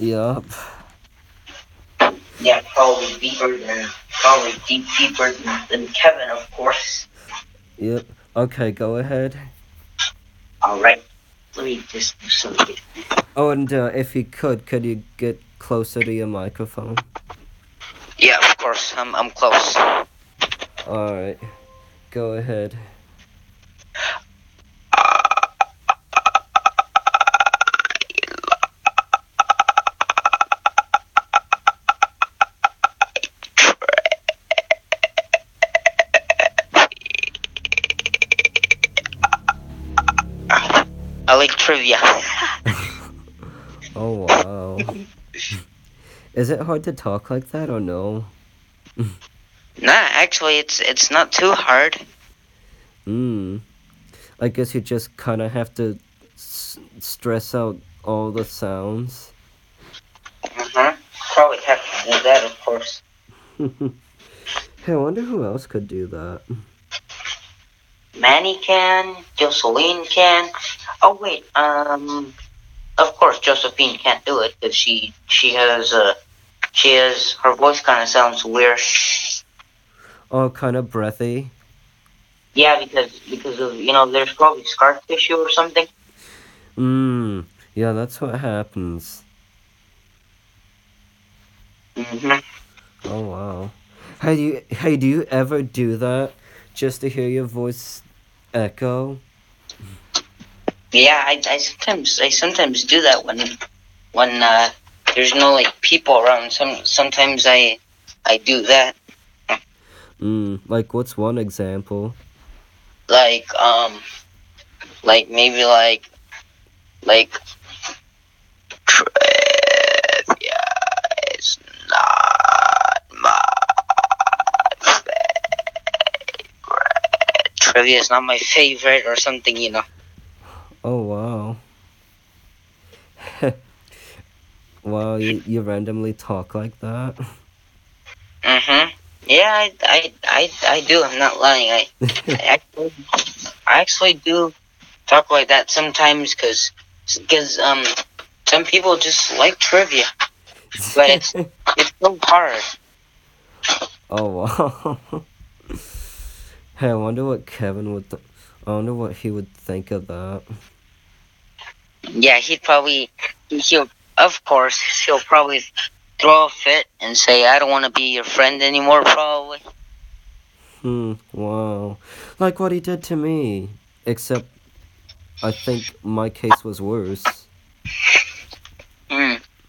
Yup. Yeah, probably deeper than probably deep deeper than, than Kevin, of course. Yep. Okay, go ahead. All right, let me just do something. Oh, and uh, if you could, could you get closer to your microphone? Yeah, of course. I'm I'm close. Alright. Go ahead. I like trivia. Oh, wow. Is it hard to talk like that or no? nah, actually, it's it's not too hard. Hmm. I guess you just kind of have to s- stress out all the sounds. Uh-huh. Probably have to do that, of course. hey, I wonder who else could do that. Manny can, Jocelyn can. Oh wait, um, of course Josephine can't do it because she she has uh she has her voice kind of sounds weird. Oh, kind of breathy. Yeah, because because of you know there's probably scar tissue or something. Hmm. Yeah, that's what happens. Mhm. Oh wow. Hey, do you hey do you ever do that just to hear your voice echo? Yeah, I, I sometimes I sometimes do that when when uh, there's no like people around. Some sometimes I I do that. Hmm. Like, what's one example? Like um like maybe like like trivia is not my favorite. Trivia is not my favorite or something, you know. Oh wow. Wow, you, you randomly talk like that? Mhm. Yeah, I, I, I, I do. I'm not lying. I, I actually, I actually do talk like that sometimes because, because um, some people just like trivia, but it's it's so hard. oh wow. hey, I wonder what Kevin would. Th- I wonder what he would think of that. Yeah, he'd probably he'll of course he'll probably throw a fit and say I don't want to be your friend anymore. Probably. Hmm. Wow. Like what he did to me. Except, I think my case was worse.